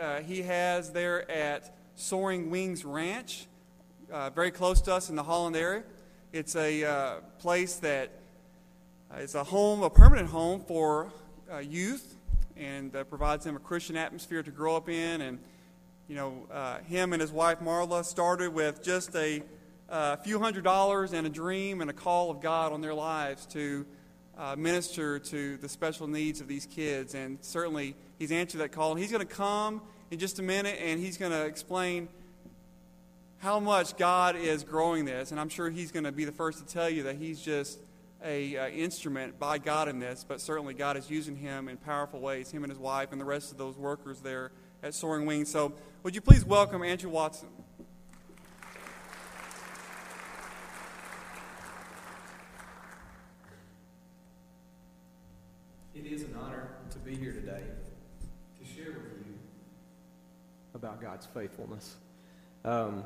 uh, he has there at Soaring Wings Ranch, uh, very close to us in the Holland area. It's a uh, place that uh, is a home, a permanent home for uh, youth, and uh, provides them a Christian atmosphere to grow up in. And you know, him and his wife Marla started with just a few hundred dollars and a dream and a call of God on their lives to uh, minister to the special needs of these kids. And certainly, he's answered that call. He's going to come in just a minute and he's going to explain how much God is growing this. And I'm sure he's going to be the first to tell you that he's just a uh, instrument by God in this, but certainly God is using him in powerful ways, him and his wife and the rest of those workers there at Soaring Wings. So, would you please welcome Andrew Watson? Is an honor to be here today to share with you about God's faithfulness. Um,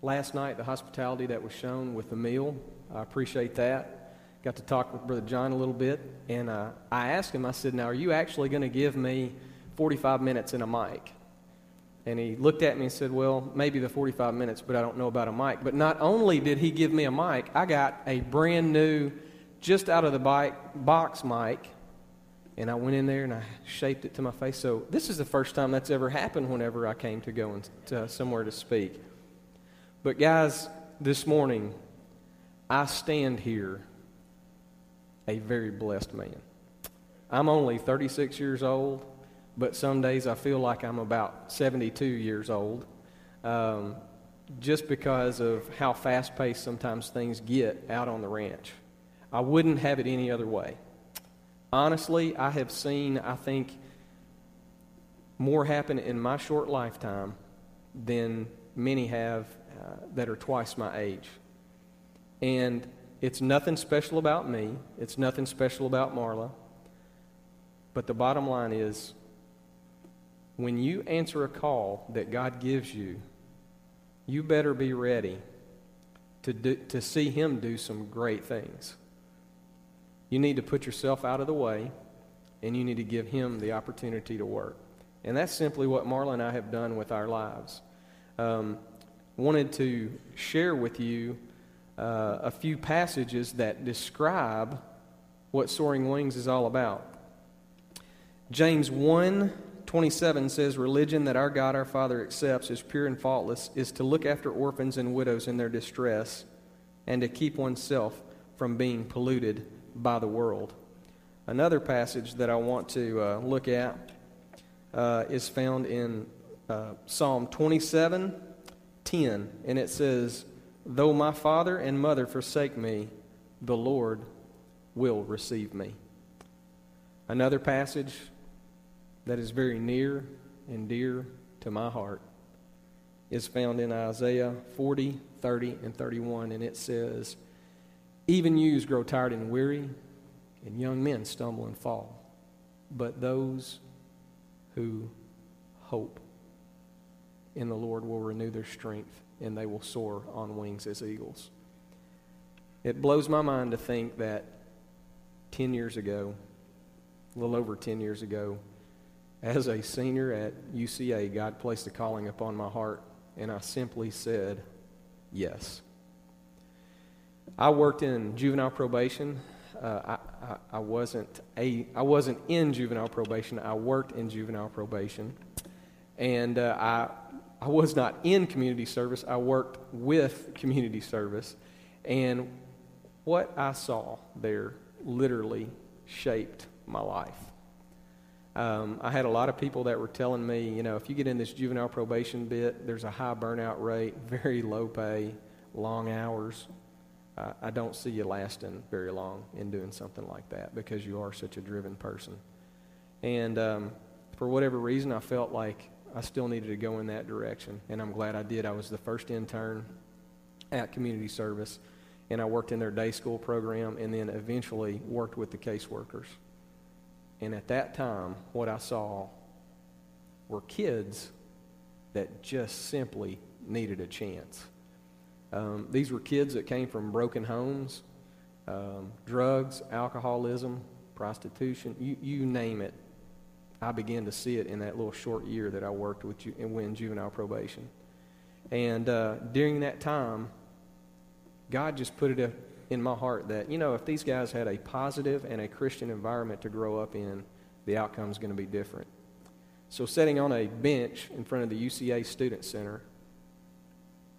last night, the hospitality that was shown with the meal, I appreciate that. Got to talk with Brother John a little bit, and uh, I asked him, I said, Now, are you actually going to give me 45 minutes and a mic? And he looked at me and said, Well, maybe the 45 minutes, but I don't know about a mic. But not only did he give me a mic, I got a brand new, just out of the bike, box mic. And I went in there and I shaped it to my face. So this is the first time that's ever happened whenever I came to go to somewhere to speak. But guys, this morning, I stand here a very blessed man. I'm only 36 years old but some days I feel like I'm about 72 years old um, just because of how fast paced sometimes things get out on the ranch. I wouldn't have it any other way. Honestly, I have seen, I think, more happen in my short lifetime than many have uh, that are twice my age. And it's nothing special about me, it's nothing special about Marla. But the bottom line is, when you answer a call that God gives you, you better be ready to, do, to see Him do some great things. You need to put yourself out of the way, and you need to give Him the opportunity to work. And that's simply what Marla and I have done with our lives. Um, wanted to share with you uh, a few passages that describe what Soaring Wings is all about. James 1 27 says, Religion that our God our Father accepts as pure and faultless is to look after orphans and widows in their distress and to keep oneself from being polluted by the world. Another passage that I want to uh, look at uh, is found in uh, Psalm 27 10, and it says, Though my father and mother forsake me, the Lord will receive me. Another passage that is very near and dear to my heart is found in Isaiah 40, 30, and 31, and it says, Even youths grow tired and weary, and young men stumble and fall. But those who hope in the Lord will renew their strength, and they will soar on wings as eagles. It blows my mind to think that 10 years ago, a little over 10 years ago, as a senior at UCA, God placed a calling upon my heart, and I simply said yes. I worked in juvenile probation. Uh, I, I, I, wasn't a, I wasn't in juvenile probation. I worked in juvenile probation. And uh, I, I was not in community service. I worked with community service. And what I saw there literally shaped my life. Um, I had a lot of people that were telling me, you know, if you get in this juvenile probation bit, there's a high burnout rate, very low pay, long hours. Uh, I don't see you lasting very long in doing something like that because you are such a driven person. And um, for whatever reason, I felt like I still needed to go in that direction, and I'm glad I did. I was the first intern at community service, and I worked in their day school program, and then eventually worked with the caseworkers. And at that time, what I saw were kids that just simply needed a chance. Um, these were kids that came from broken homes, um, drugs, alcoholism, prostitution, you, you name it. I began to see it in that little short year that I worked with ju- in juvenile probation. And uh, during that time, God just put it in my heart that, you know, if these guys had a positive and a Christian environment to grow up in, the outcome is going to be different. So, sitting on a bench in front of the UCA Student Center,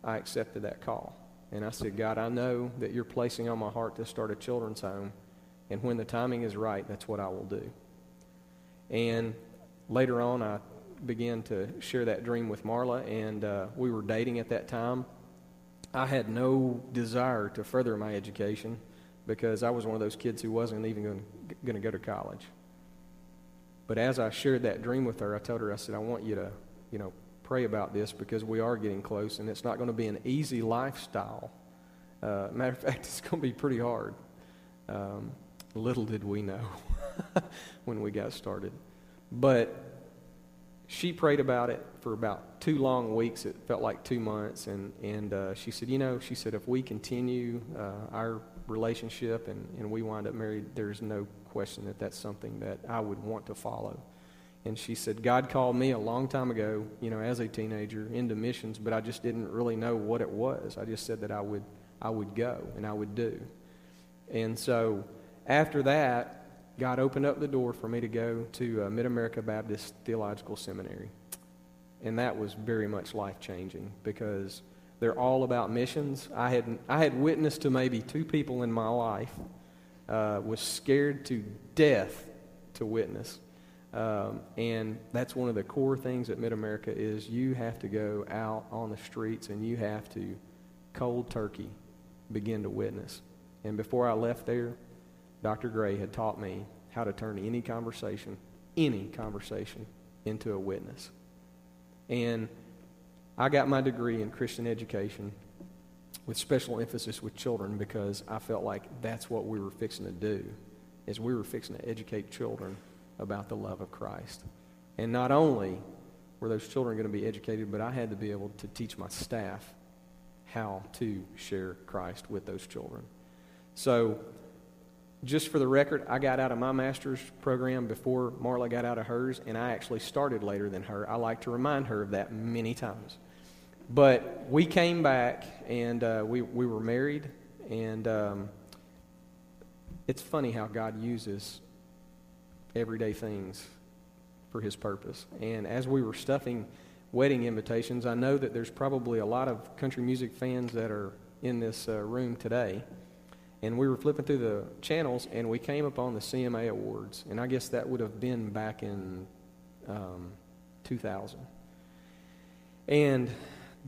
I accepted that call. And I said, God, I know that you're placing on my heart to start a children's home. And when the timing is right, that's what I will do. And later on, I began to share that dream with Marla, and uh, we were dating at that time. I had no desire to further my education because I was one of those kids who wasn't even going to go to college. But as I shared that dream with her, I told her, I said, I want you to, you know, pray about this because we are getting close, and it's not going to be an easy lifestyle. Uh, matter of fact, it's going to be pretty hard. Um, little did we know when we got started. But she prayed about it for about two long weeks. It felt like two months. And, and uh, she said, You know, she said, if we continue uh, our relationship and, and we wind up married, there's no question that that's something that I would want to follow. And she said, God called me a long time ago, you know, as a teenager into missions, but I just didn't really know what it was. I just said that I would, I would go and I would do. And so after that, God opened up the door for me to go to uh, Mid America Baptist Theological Seminary. And that was very much life changing because they're all about missions. I had, I had witnessed to maybe two people in my life, uh, was scared to death to witness. Um, and that's one of the core things at Mid America is you have to go out on the streets and you have to cold turkey begin to witness. And before I left there, Dr. Gray had taught me how to turn any conversation, any conversation, into a witness. And I got my degree in Christian education with special emphasis with children because I felt like that's what we were fixing to do is we were fixing to educate children about the love of Christ. And not only were those children going to be educated, but I had to be able to teach my staff how to share Christ with those children. So just for the record, I got out of my master's program before Marla got out of hers, and I actually started later than her. I like to remind her of that many times. But we came back, and uh, we, we were married, and um, it's funny how God uses everyday things for his purpose. And as we were stuffing wedding invitations, I know that there's probably a lot of country music fans that are in this uh, room today and we were flipping through the channels and we came upon the CMA Awards. And I guess that would have been back in um, 2000. And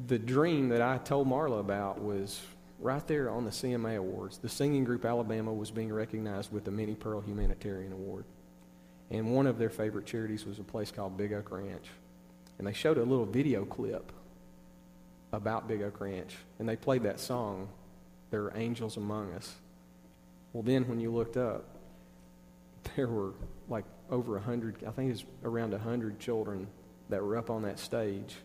the dream that I told Marla about was right there on the CMA Awards. The singing group Alabama was being recognized with the Minnie Pearl Humanitarian Award. And one of their favorite charities was a place called Big Oak Ranch. And they showed a little video clip about Big Oak Ranch. And they played that song, There Are Angels Among Us. Well, then when you looked up, there were like over a hundred, I think it's around a hundred children that were up on that stage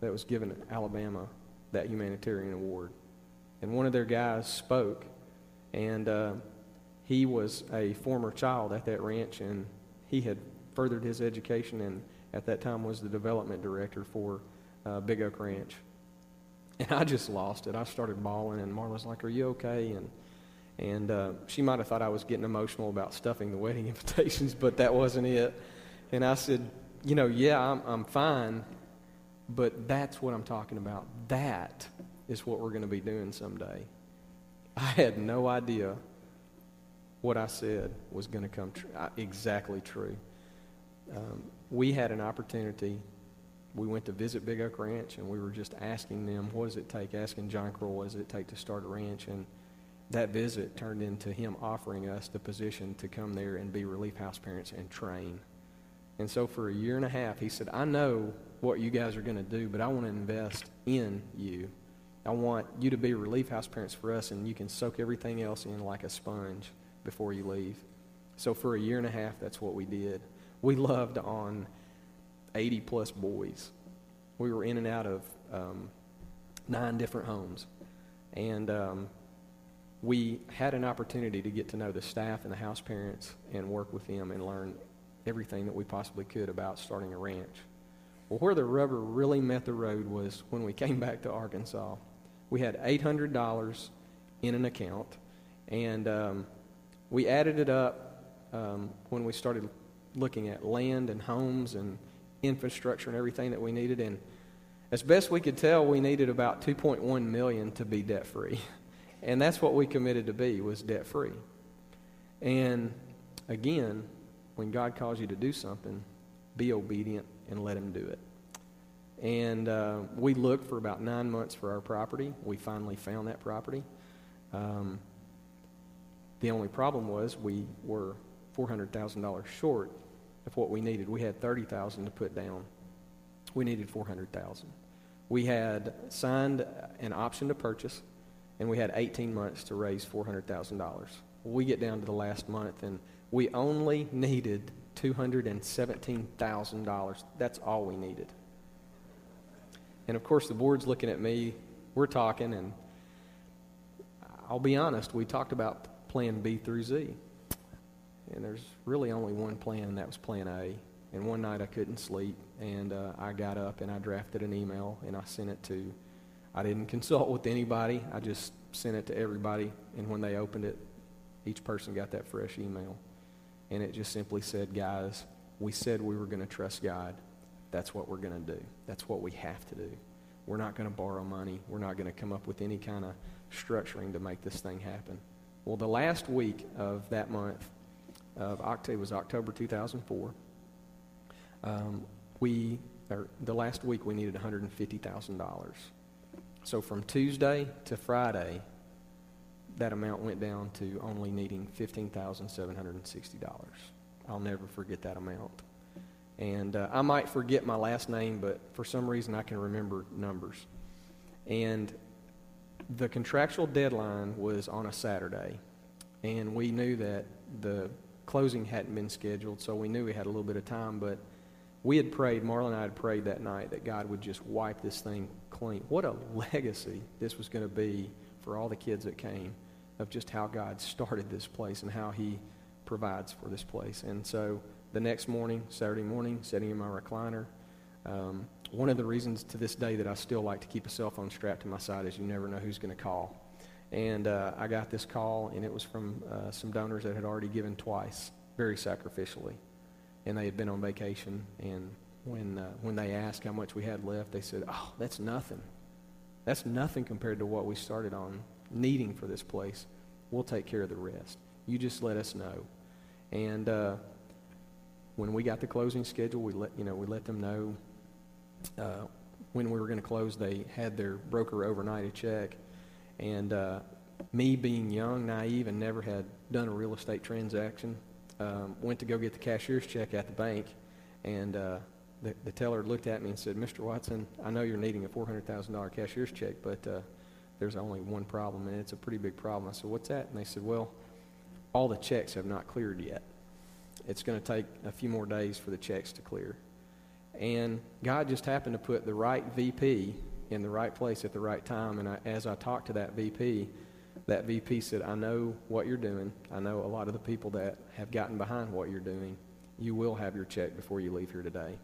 that was given Alabama that humanitarian award. And one of their guys spoke, and uh, he was a former child at that ranch, and he had furthered his education, and at that time was the development director for uh, Big Oak Ranch. And I just lost it. I started bawling, and Marla's like, "Are you okay?" And and uh, she might have thought I was getting emotional about stuffing the wedding invitations, but that wasn't it. And I said, You know, yeah, I'm, I'm fine, but that's what I'm talking about. That is what we're going to be doing someday. I had no idea what I said was going to come tr- uh, exactly true. Um, we had an opportunity. We went to visit Big Oak Ranch, and we were just asking them, what does it take? Asking John Croyle, what does it take to start a ranch? And that visit turned into him offering us the position to come there and be relief house parents and train. And so for a year and a half, he said, I know what you guys are going to do, but I want to invest in you. I want you to be relief house parents for us, and you can soak everything else in like a sponge before you leave. So for a year and a half, that's what we did. We loved on 80 plus boys. We were in and out of um, nine different homes. And um, we had an opportunity to get to know the staff and the house parents and work with them and learn everything that we possibly could about starting a ranch. Well, where the rubber really met the road was when we came back to Arkansas. We had $800 in an account, and um, we added it up um, when we started looking at land and homes and infrastructure and everything that we needed. And as best we could tell, we needed about 2.1 million to be debt free, and that's what we committed to be was debt free. And again, when God calls you to do something, be obedient and let Him do it. And uh, we looked for about nine months for our property. We finally found that property. Um, the only problem was we were $400,000 short of what we needed. We had 30000 to put down. We needed 400000 We had signed an option to purchase, and we had 18 months to raise $400,000. We get down to the last month, and we only needed $217,000. That's all we needed. And of course, the board's looking at me. We're talking, and I'll be honest, we talked about plan B through Z. And there's really only one plan, and that was plan A. And one night I couldn't sleep, and uh, I got up and I drafted an email and I sent it to, I didn't consult with anybody. I just sent it to everybody. And when they opened it, each person got that fresh email and it just simply said, guys, we said we were going to trust God. That's what we're going to do. That's what we have to do. We're not going to borrow money. We're not going to come up with any kind of structuring to make this thing happen. Well, the last week of that month of October was October 2004. Um, we, or the last week, we needed $150,000. So from Tuesday to Friday, that amount went down to only needing $15,760. I'll never forget that amount. And uh, I might forget my last name, but for some reason I can remember numbers. And the contractual deadline was on a Saturday. And we knew that the closing hadn't been scheduled, so we knew we had a little bit of time. But we had prayed, Marla and I had prayed that night that God would just wipe this thing clean. What a legacy this was going to be for all the kids that came of just how God started this place and how He provides for this place. And so the next morning, Saturday morning, sitting in my recliner, um, one of the reasons to this day that I still like to keep a cell phone strapped to my side is you never know who's going to call. And uh, I got this call, and it was from uh, some donors that had already given twice, very sacrificially. And they had been on vacation. And when, uh, when they asked how much we had left, they said, Oh, that's nothing. That's nothing compared to what we started on needing for this place, we'll take care of the rest. You just let us know. And uh, when we got the closing schedule, we let you know we let them know uh, when we were going to close. They had their broker overnight a check, and uh, me being young, naive, and never had done a real estate transaction, um, went to go get the cashier's check at the bank, and uh, the, the teller looked at me and said, "Mr. Watson, I know you're needing a four hundred thousand dollar cashier's check, but." Uh, there's only one problem, and it's a pretty big problem. I said, What's that? And they said, Well, all the checks have not cleared yet. It's going to take a few more days for the checks to clear. And God just happened to put the right VP in the right place at the right time. And I, as I talked to that VP, that VP said, I know what you're doing. I know a lot of the people that have gotten behind what you're doing. You will have your check before you leave here today.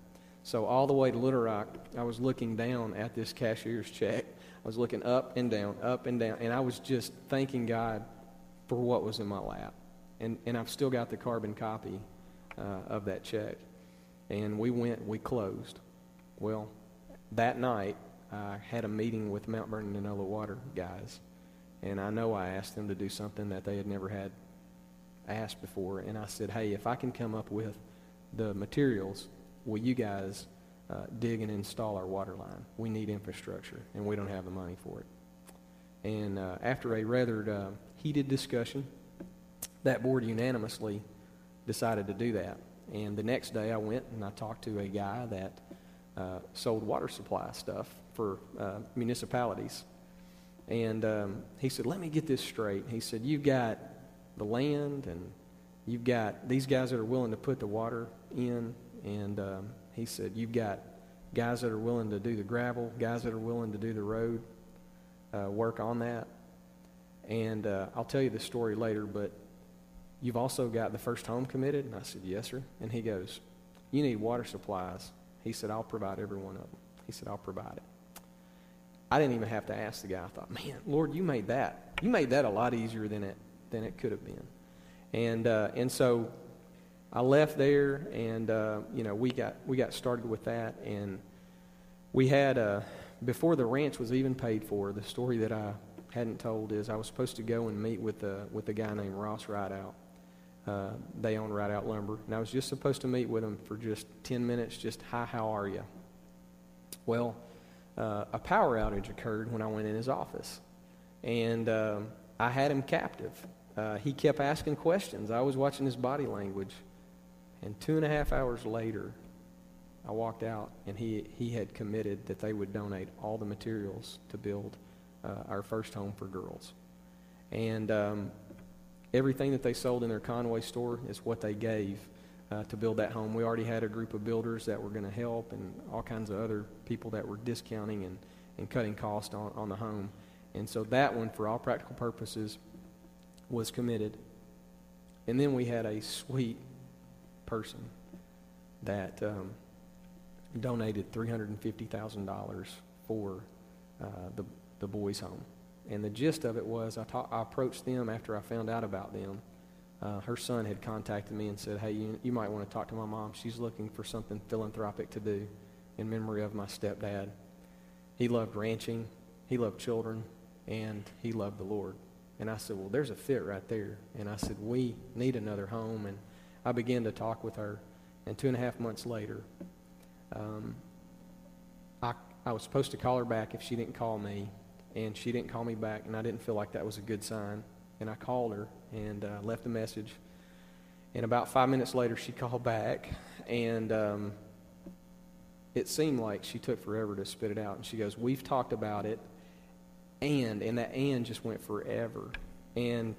So, all the way to Little Rock, I was looking down at this cashier's check I was looking up and down, up and down, and I was just thanking God for what was in my lap. And, and I've still got the carbon copy uh, of that check. And we went, we closed. Well, that night, I had a meeting with Mount Vernon and Olo Water guys. And I know I asked them to do something that they had never had asked before. And I said, hey, if I can come up with the materials, will you guys uh, dig and install our water line. We need infrastructure, and we don't have the money for it. And uh, after a rather uh, heated discussion, that board unanimously decided to do that. And the next day, I went and I talked to a guy that uh, sold water supply stuff for uh, municipalities. And um, he said, Let me get this straight. He said, You've got the land, and you've got these guys that are willing to put the water in, and um, he said, You've got guys that are willing to do the gravel, guys that are willing to do the road uh, work on that. And uh, I'll tell you the story later, but You've also got the first home committed? And I said, Yes, sir. And he goes, You need water supplies. He said, I'll provide every one of them. He said, I'll provide it. I didn't even have to ask the guy. I thought, man, Lord, you made that. You made that a lot easier than it than it could have been. And uh, and so I left there, and uh, you know we got we got started with that, and we had uh, before the ranch was even paid for. The story that I hadn't told is I was supposed to go and meet with a with a guy named Ross Rideout. Uh, they own Rideout Lumber, and I was just supposed to meet with him for just ten minutes. Just hi, how are you? Well, uh, a power outage occurred when I went in his office, and um, I had him captive. Uh, he kept asking questions. I was watching his body language. And two and a half hours later, I walked out, and he, he had committed that they would donate all the materials to build uh, our first home for girls. And um, everything that they sold in their Conway store is what they gave uh, to build that home. We already had a group of builders that were going to help, and all kinds of other people that were discounting and, and cutting cost on, on the home. And so that one, for all practical purposes, was committed. And then we had a sweet person that um, donated $350,000 for uh, the, the boys' home. And the gist of it was I, ta- I approached them after I found out about them. Uh, her son had contacted me and said, Hey, you, you might want to talk to my mom. She's looking for something philanthropic to do in memory of my stepdad. He loved ranching, he loved children, and he loved the Lord. And I said, Well, there's a fit right there. And I said, We need another home. And I began to talk with her, and two and a half months later, um, I, I was supposed to call her back if she didn't call me, and she didn't call me back, and I didn't feel like that was a good sign. And I called her and uh, left a message. And about five minutes later, she called back, and um, it seemed like she took forever to spit it out. And she goes, We've talked about it, and, and that and just went forever. And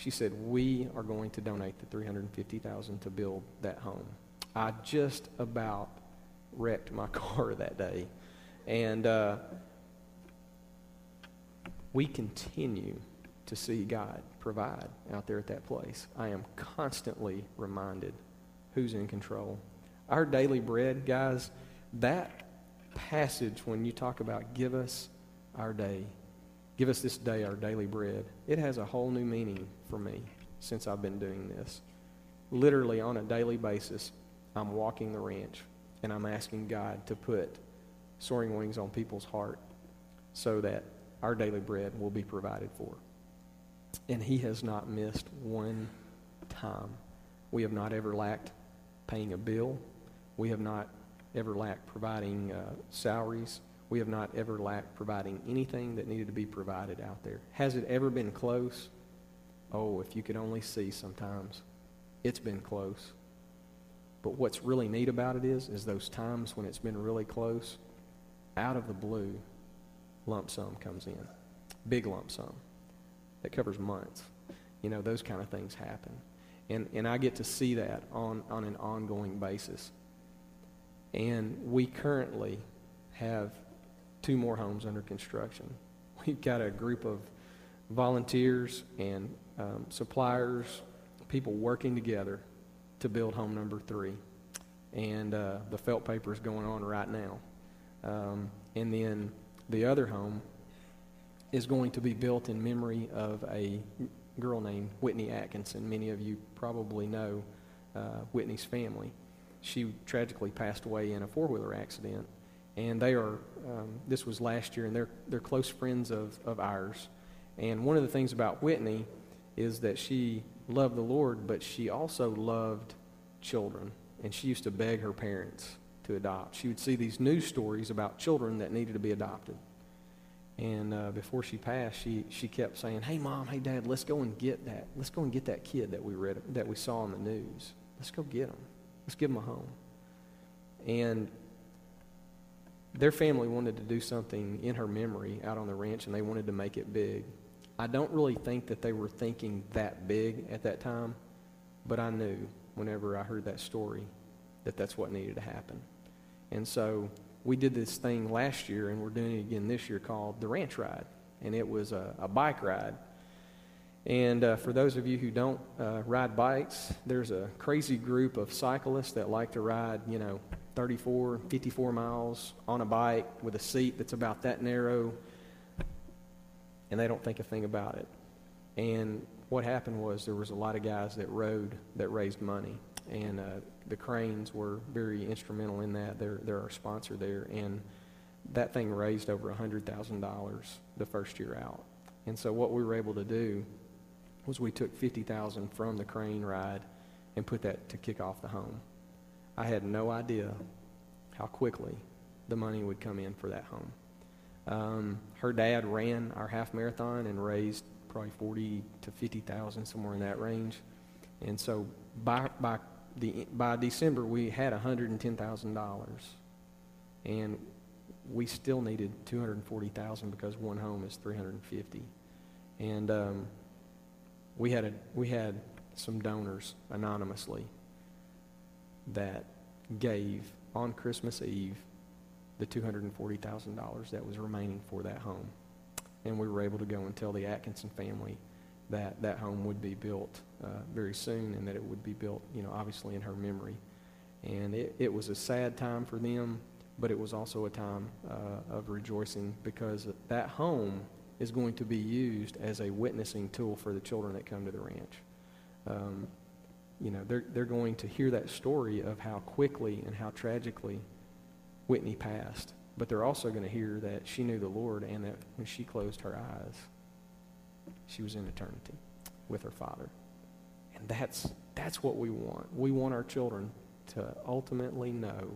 she said, "We are going to donate the 350,000 to build that home." I just about wrecked my car that day, and uh, we continue to see God provide out there at that place. I am constantly reminded who's in control. Our daily bread, guys, that passage when you talk about give us our day Give us this day our daily bread. It has a whole new meaning for me since I've been doing this. Literally, on a daily basis, I'm walking the ranch and I'm asking God to put soaring wings on people's heart so that our daily bread will be provided for. And He has not missed one time. We have not ever lacked paying a bill. We have not ever lacked providing uh, salaries we have not ever lacked providing anything that needed to be provided out there. Has it ever been close? Oh, if you could only see sometimes. It's been close. But what's really neat about it is, is those times when it's been really close, out of the blue, lump sum comes in. Big lump sum that covers months. You know, those kind of things happen. And, and I get to see that on, on an ongoing basis. And we currently have two more homes under construction. We've got a group of volunteers and um, suppliers, people working together to build home number three. And uh, the felt paper is going on right now. Um, and then the other home is going to be built in memory of a girl named Whitney Atkinson. Many of you probably know uh, Whitney's family. She tragically passed away in a four wheeler accident and they are um, this was last year and they're they're close friends of, of ours and one of the things about whitney is that she loved the lord but she also loved children and she used to beg her parents to adopt. She would see these news stories about children that needed to be adopted. And uh, before she passed she, she kept saying hey mom hey dad let's go and get that let's go and get that kid that we read that we saw on the news. Let's go get him. Let's give him a home. And their family wanted to do something in her memory out on the ranch and they wanted to make it big. I don't really think that they were thinking that big at that time, but I knew whenever I heard that story that that's what needed to happen. And so we did this thing last year and we're doing it again this year called the Ranch Ride. And it was a, a bike ride. And uh, for those of you who don't uh, ride bikes, there's a crazy group of cyclists that like to ride, you know, 34, 54 miles on a bike with a seat that's about that narrow, and they don't think a thing about it. And what happened was there was a lot of guys that rode that raised money, and uh, the Cranes were very instrumental in that. They're, they're our sponsor there, and that thing raised over $100,000 the first year out. And so what we were able to do was we took 50000 from the crane ride and put that to kick off the home. I had no idea how quickly the money would come in for that home. Um, her dad ran our half marathon and raised probably 40 to 50,000 somewhere in that range. And so by by the by December we had $110,000 and we still needed 240,000 because one home is 350. And um, we had a, we had some donors anonymously that gave on Christmas Eve the $240,000 that was remaining for that home. And we were able to go and tell the Atkinson family that that home would be built uh, very soon and that it would be built, you know, obviously in her memory. And it, it was a sad time for them, but it was also a time uh, of rejoicing because that home is going to be used as a witnessing tool for the children that come to the ranch. Um, you know, they're, they're going to hear that story of how quickly and how tragically Whitney passed. But they're also going to hear that she knew the Lord and that when she closed her eyes, she was in eternity with her Father. And that's, that's what we want. We want our children to ultimately know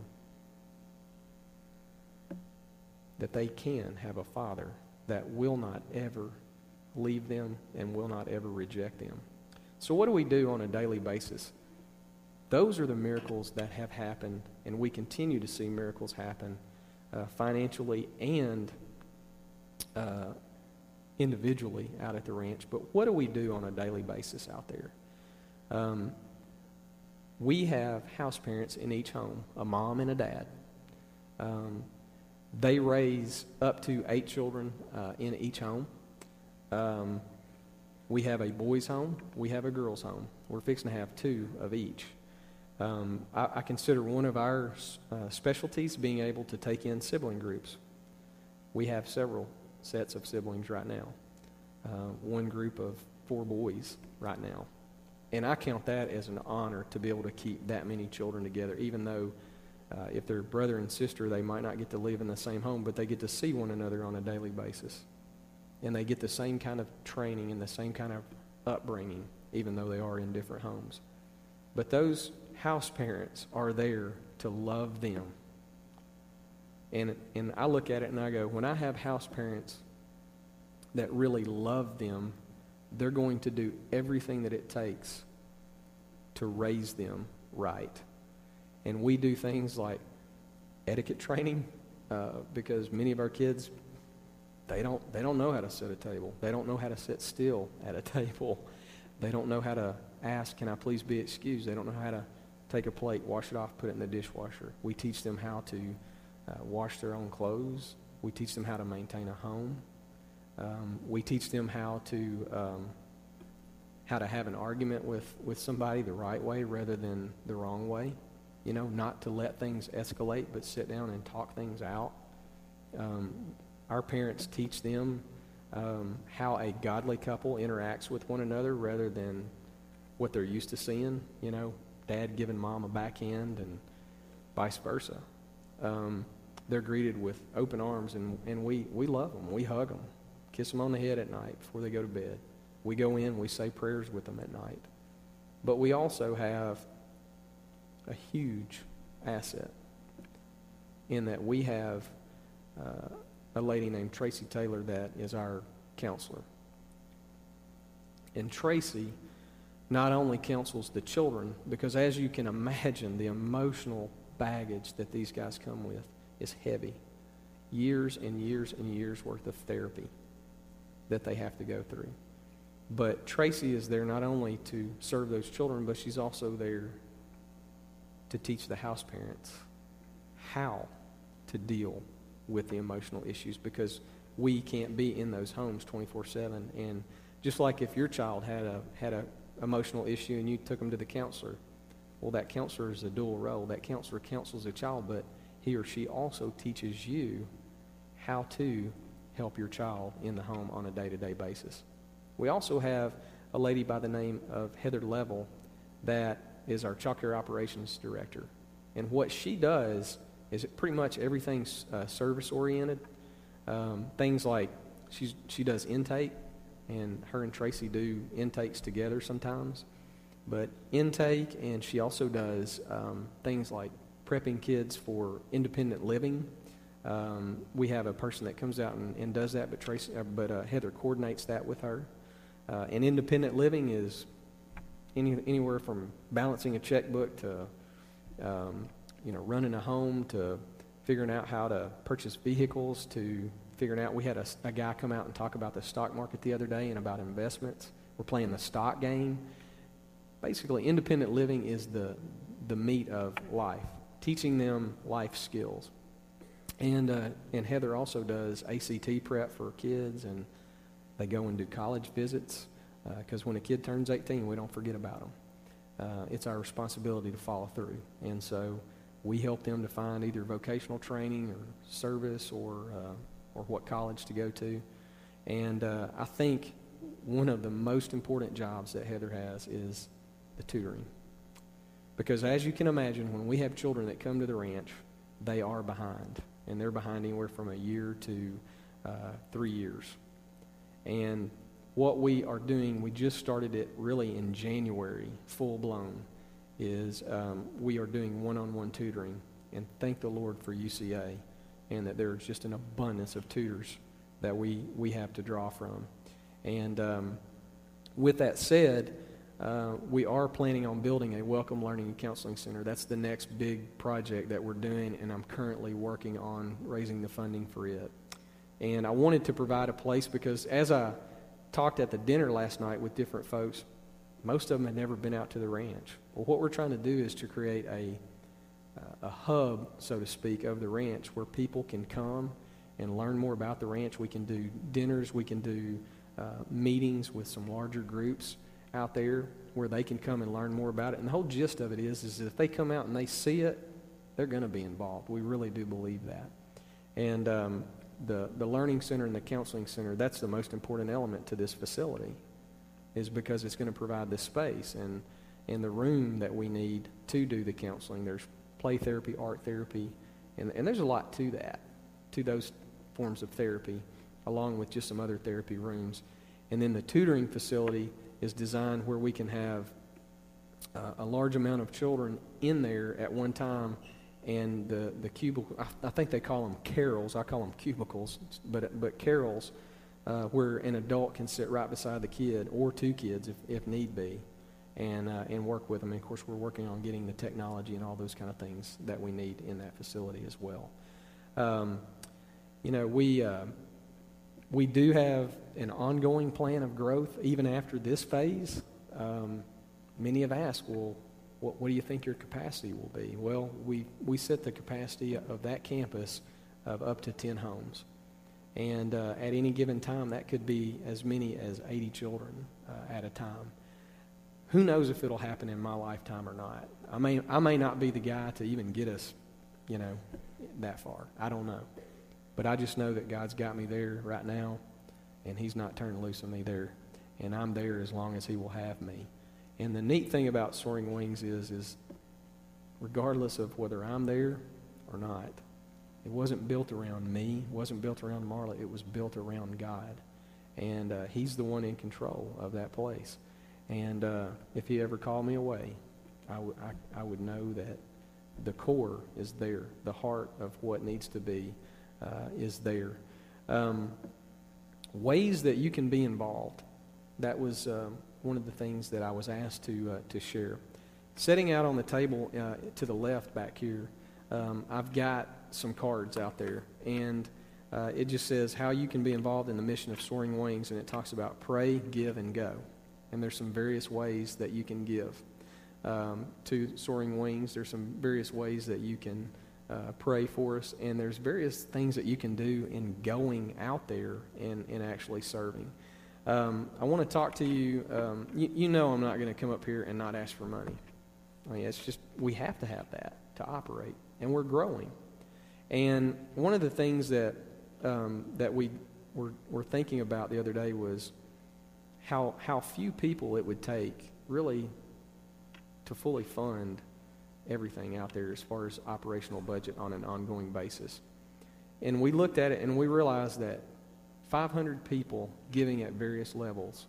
that they can have a Father that will not ever leave them and will not ever reject them. So, what do we do on a daily basis? Those are the miracles that have happened, and we continue to see miracles happen uh, financially and uh, individually out at the ranch. But what do we do on a daily basis out there? Um, we have house parents in each home, a mom and a dad. Um, they raise up to eight children uh, in each home. Um, we have a boys' home. We have a girls' home. We're fixing to have two of each. Um, I, I, consider one of our uh, specialties being able to take in sibling groups. We have several sets of siblings right now. Uh, one group of four boys right now. And I count that as an honor to be able to keep that many children together, even though uh, if they're brother and sister, they might not get to live in the same home, but they get to see one another on a daily basis. And they get the same kind of training and the same kind of upbringing, even though they are in different homes. But those house parents are there to love them. And, and I look at it and I go, when I have house parents that really love them, they're going to do everything that it takes to raise them right. And we do things like etiquette training uh, because many of our kids they don't they don't know how to set a table. They don't know how to sit still at a table. They don't know how to ask can i please be excused? They don't know how to take a plate wash it off put it in the dishwasher. We teach them how to uh, wash their own clothes we teach them how to maintain a home um, we teach them how to um, how to have an argument with, with somebody the right way rather than the wrong way you know, not to let things escalate, but sit down and talk things out. Um, our parents teach them um, how a godly couple interacts with one another rather than what they're used to seeing, you know, dad giving mom a backhand and vice versa. Um, they're greeted with open arms, and, and we, we love them. We hug them, kiss them on the head at night before they go to bed. We go in, we say prayers with them at night. But we also have a huge asset in that we have uh, a lady named Tracy Taylor that is our counselor. And Tracy not only counsels the children, because as you can imagine, the emotional baggage that these guys come with is heavy. Years and years and years worth of therapy that they have to go through. But Tracy is there not only to serve those children, but she's also there to teach the house parents how to deal with the emotional issues because we can't be in those homes 24 7 and Just like if your child had a had a emotional issue and you took them to the counselor, well, that counselor is a dual role. That counselor counsels a child, but he or she also teaches you how to help your child in the home on a day-to-day basis. We also have a lady by the name of Heather Level that is our child care operations director. And what she does is pretty much everything uh, service oriented. Um, things like she's, she does intake, and her and Tracy do intakes together sometimes. But intake, and she also does um, things like prepping kids for independent living. Um, we have a person that comes out and, and does that, but Tracy, uh, but uh, Heather coordinates that with her. Uh, and independent living is any, anywhere from balancing a checkbook to um, you know running a home to figuring out how to purchase vehicles to figuring out we had a, a guy come out and talk about the stock market the other day and about investments we're playing the stock game basically independent living is the the meat of life teaching them life skills and uh, and heather also does ACT prep for kids and they go and do college visits because uh, when a kid turns 18, we don't forget about them. Uh, it's our responsibility to follow through. And so we help them to find either vocational training or service or, uh, or what college to go to. And uh, I think one of the most important jobs that Heather has is the tutoring. Because as you can imagine, when we have children that come to the ranch, they are behind. And they're behind anywhere from a year to uh, three years. And what we are doing, we just started it really in January, full blown, is um, we are doing one on one tutoring. And thank the Lord for UCA and that there's just an abundance of tutors that we, we have to draw from. And um, with that said, uh, we are planning on building a Welcome Learning and Counseling Center. That's the next big project that we're doing, and I'm currently working on raising the funding for it. And I wanted to provide a place because as I talked at the dinner last night with different folks, most of them had never been out to the ranch. Well, what we're trying to do is to create a, uh, a hub, so to speak, of the ranch where people can come and learn more about the ranch. We can do dinners, we can do uh, meetings with some larger groups out there where they can come and learn more about it. And the whole gist of it is, is if they come out and they see it, they're going to be involved. We really do believe that. And um, the, the learning center and the counseling center, that's the most important element to this facility, is because it's going to provide the space and, and the room that we need to do the counseling. There's play therapy, art therapy, and, and there's a lot to that, to those forms of therapy, along with just some other therapy rooms. And then the tutoring facility is designed where we can have uh, a large amount of children in there at one time and the, the cubicle, I, I, think they call them carrels. I call them cubicles, but, but carrels uh, where an adult can sit right beside the kid or two kids if, if need be and, uh, and work with them. And of course, we're working on getting the technology and all those kind of things that we need in that facility as well. Um, you know, we, uh, we do have an ongoing plan of growth even after this phase. Um, many have asked, well, what, what do you think your capacity will be? Well, we, we set the capacity of that campus of up to 10 homes. And uh, at any given time, that could be as many as 80 children uh, at a time. Who knows if it'll happen in my lifetime or not? I may, I may not be the guy to even get us, you know, that far. I don't know. But I just know that God's got me there right now, and He's not turning loose on me there. And I'm there as long as He will have me. And the neat thing about Soaring Wings is, is regardless of whether I'm there or not, it wasn't built around me, it wasn't built around Marla, it was built around God. And uh, He's the one in control of that place. And uh, if He ever called me away, I, w- I, I would know that the core is there. The heart of what needs to be is there. Um, ways that you can be involved. That was um, one of the things that I was asked to, uh, to share. Setting out on the table uh, to the left back here, um, I've got some cards out there, and uh, it just says how you can be involved in the mission of Soaring Wings, and it talks about pray, give, and go. And there's some various ways that you can give um, to Soaring Wings. There's some various ways that you can uh, pray for us, and there's various things that you can do in going out there and, and actually serving. Um, I want to talk to you. Um, you. You know, I'm not going to come up here and not ask for money. I mean, it's just we have to have that to operate, and we're growing. And one of the things that um, that we were, were thinking about the other day was how how few people it would take really to fully fund everything out there as far as operational budget on an ongoing basis. And we looked at it and we realized that 500 people giving at various levels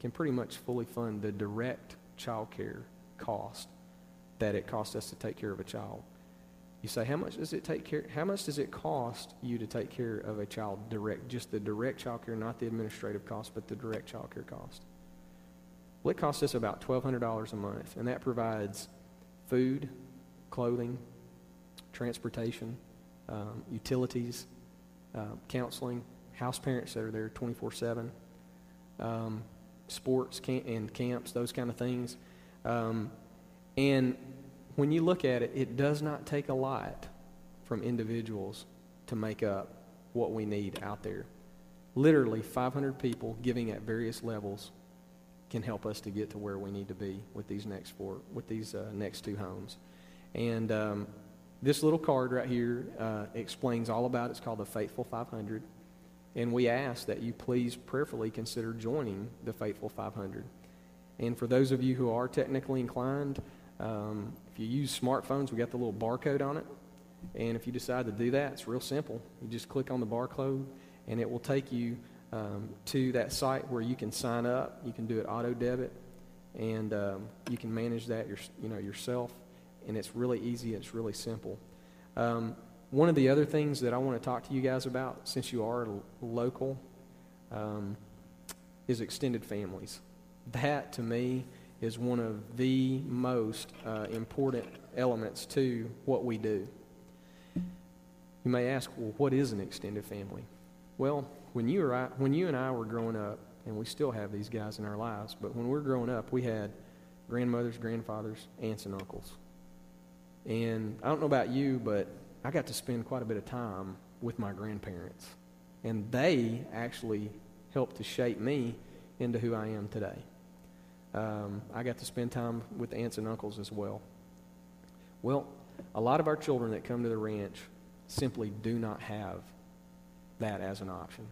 can pretty much fully fund the direct child care cost that it costs us to take care of a child. You say, how much does it take care? How much does it cost you to take care of a child direct? Just the direct child care, not the administrative cost, but the direct child care cost. Well, it costs us about $1,200 a month, and that provides food, clothing, transportation, um, utilities, uh, counseling, house parents that are there 24 7, um, sports camp- and camps, those kind of things. Um, and when you look at it, it does not take a lot from individuals to make up what we need out there. Literally, 500 people giving at various levels can help us to get to where we need to be with these next four, with these uh, next two homes. And um, this little card right here uh, explains all about it. It's called the Faithful 500. And we ask that you please prayerfully consider joining the Faithful 500. And for those of you who are technically inclined, um, if you use smartphones, we got the little barcode on it. And if you decide to do that, it's real simple. You just click on the barcode, and it will take you um, to that site where you can sign up. You can do it auto debit, and um, you can manage that your, you know, yourself. And it's really easy. It's really simple. Um, one of the other things that I want to talk to you guys about, since you are local, um, is extended families. That, to me, is one of the most uh, important elements to what we do. You may ask, well, what is an extended family? Well, when you, I, when you and I were growing up, and we still have these guys in our lives, but when we were growing up, we had grandmothers, grandfathers, aunts, and uncles. And I don't know about you, but I got to spend quite a bit of time with my grandparents. And they actually helped to shape me into who I am today. Um, I got to spend time with aunts and uncles as well. Well, a lot of our children that come to the ranch simply do not have that as an option.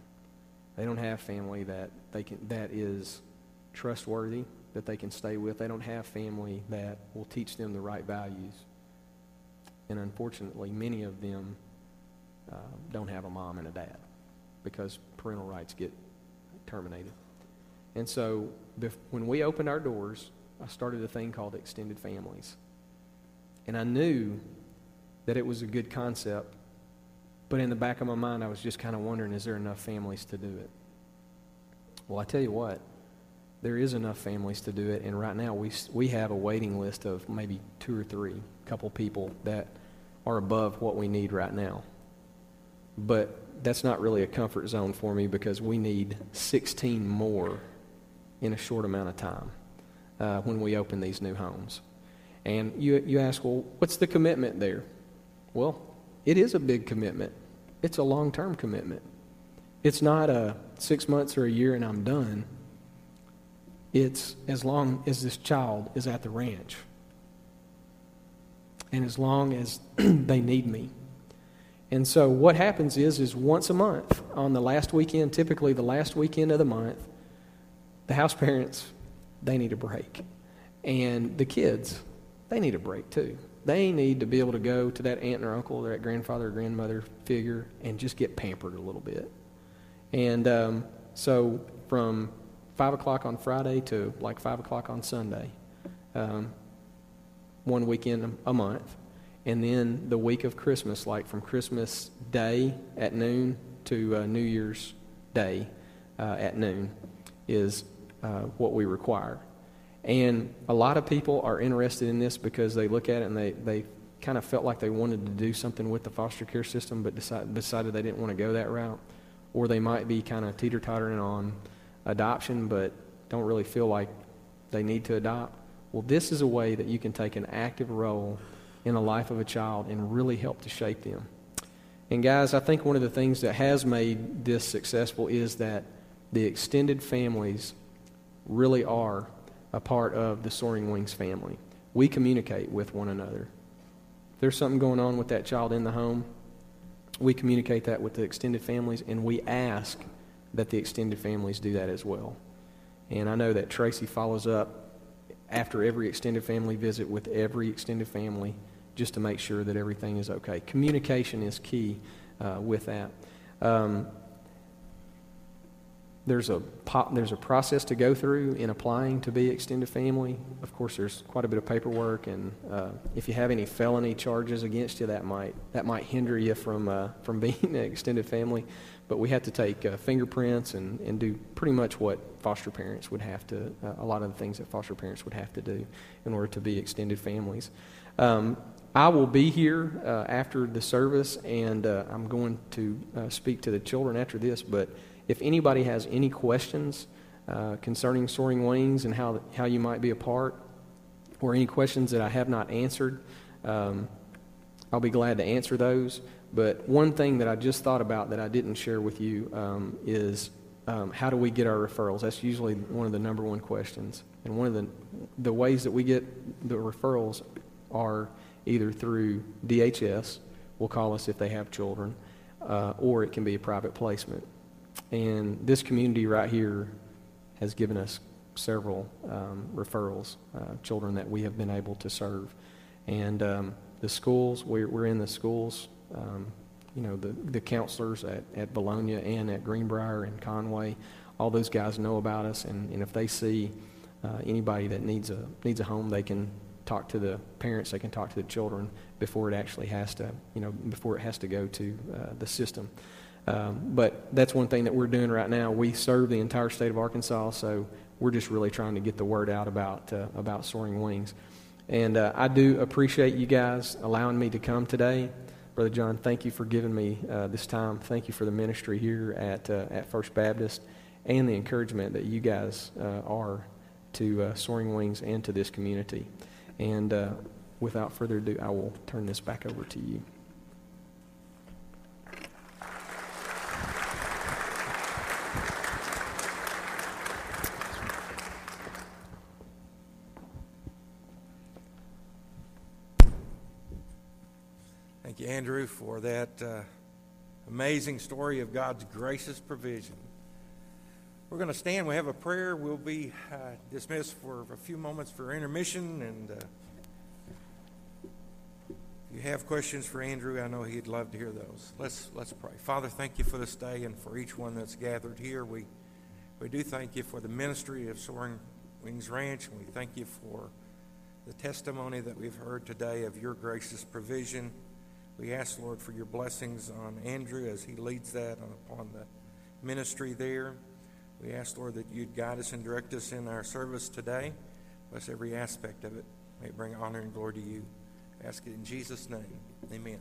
They don't have family that they can that is trustworthy that they can stay with. They don't have family that will teach them the right values. And unfortunately, many of them uh, don't have a mom and a dad because parental rights get terminated. And so when we opened our doors, I started a thing called extended families. And I knew that it was a good concept but in the back of my mind, I was just kind of wondering is there enough families to do it? Well, I tell you what, there is enough families to do it. And right now, we, we have a waiting list of maybe two or three, couple people that are above what we need right now. But that's not really a comfort zone for me because we need 16 more in a short amount of time uh, when we open these new homes. And you, you ask, well, what's the commitment there? Well, it is a big commitment. It's a long term commitment. It's not a six months or a year and I'm done. It's as long as this child is at the ranch and as long as they need me. And so what happens is is once a month on the last weekend, typically the last weekend of the month, the house parents they need a break. And the kids, they need a break too. They need to be able to go to that aunt or uncle or that grandfather or grandmother figure and just get pampered a little bit. And um, so from 5 o'clock on Friday to like 5 o'clock on Sunday, um, one weekend a month. And then the week of Christmas, like from Christmas Day at noon to uh, New Year's Day uh, at noon, is uh, what we require. And a lot of people are interested in this because they look at it and they, they kind of felt like they wanted to do something with the foster care system but decide, decided they didn't want to go that route. Or they might be kind of teeter tottering on adoption but don't really feel like they need to adopt. Well, this is a way that you can take an active role in the life of a child and really help to shape them. And guys, I think one of the things that has made this successful is that the extended families really are a part of the Soaring Wings family. We communicate with one another. If there's something going on with that child in the home, we communicate that with the extended families, and we ask that the extended families do that as well. And I know that Tracy follows up after every extended family visit with every extended family just to make sure that everything is okay. Communication is key uh, with that. Um, there's a there's a process to go through in applying to be extended family. Of course, there's quite a bit of paperwork, and uh, if you have any felony charges against you, that might that might hinder you from uh, from being an extended family. But we have to take uh, fingerprints and, and do pretty much what foster parents would have to uh, a lot of the things that foster parents would have to do in order to be extended families. Um, I will be here uh, after the service, and uh, I'm going to speak to the children after this, but if anybody has any questions uh, concerning soaring wings and how, how you might be a part, or any questions that I have not answered, um, I'll be glad to answer those. But one thing that I just thought about that I didn't share with you um, is um, how do we get our referrals? That's usually one of the number one questions. And one of the, the ways that we get the referrals are either through DHS, will call us if they have children, uh, or it can be a private placement. And this community right here has given us several um, referrals, uh, children that we have been able to serve. And um, the schools, we're, we're in the schools, um, you know, the, the counselors at, at Vilonia and at Greenbrier and Conway, all those guys know about us. And, and if they see uh, anybody that needs a, needs a home, they can talk to the parents, they can talk to the children before it actually has to, you know, before it has to go to uh, the system. Um, but that's one thing that we're doing right now. We serve the entire state of Arkansas, so we're just really trying to get the word out about uh, about soaring wings. And uh, I do appreciate you guys allowing me to come today, Brother John. Thank you for giving me uh, this time. Thank you for the ministry here at uh, at First Baptist and the encouragement that you guys uh, are to uh, soaring wings and to this community. And without further ado, I will turn this back over to you, Andrew, for that uh, amazing story of God's gracious provision. We're going to stand. We have a prayer. We'll be uh, dismissed for a few moments for intermission. And uh, if you have questions for Andrew, I know he'd love to hear those. Let's let's pray. Father, thank you for this day and for each one that's gathered here. We we do thank you for the ministry of Soaring Wings Ranch, and we thank you for the testimony that we've heard today of your gracious provision. We ask, Lord, for your blessings on Andrew as he leads that and upon the ministry there. We ask, Lord, that you'd guide us and direct us in our service today. Bless every aspect of it. May it bring honor and glory to you. Ask it in Jesus' name. Amen.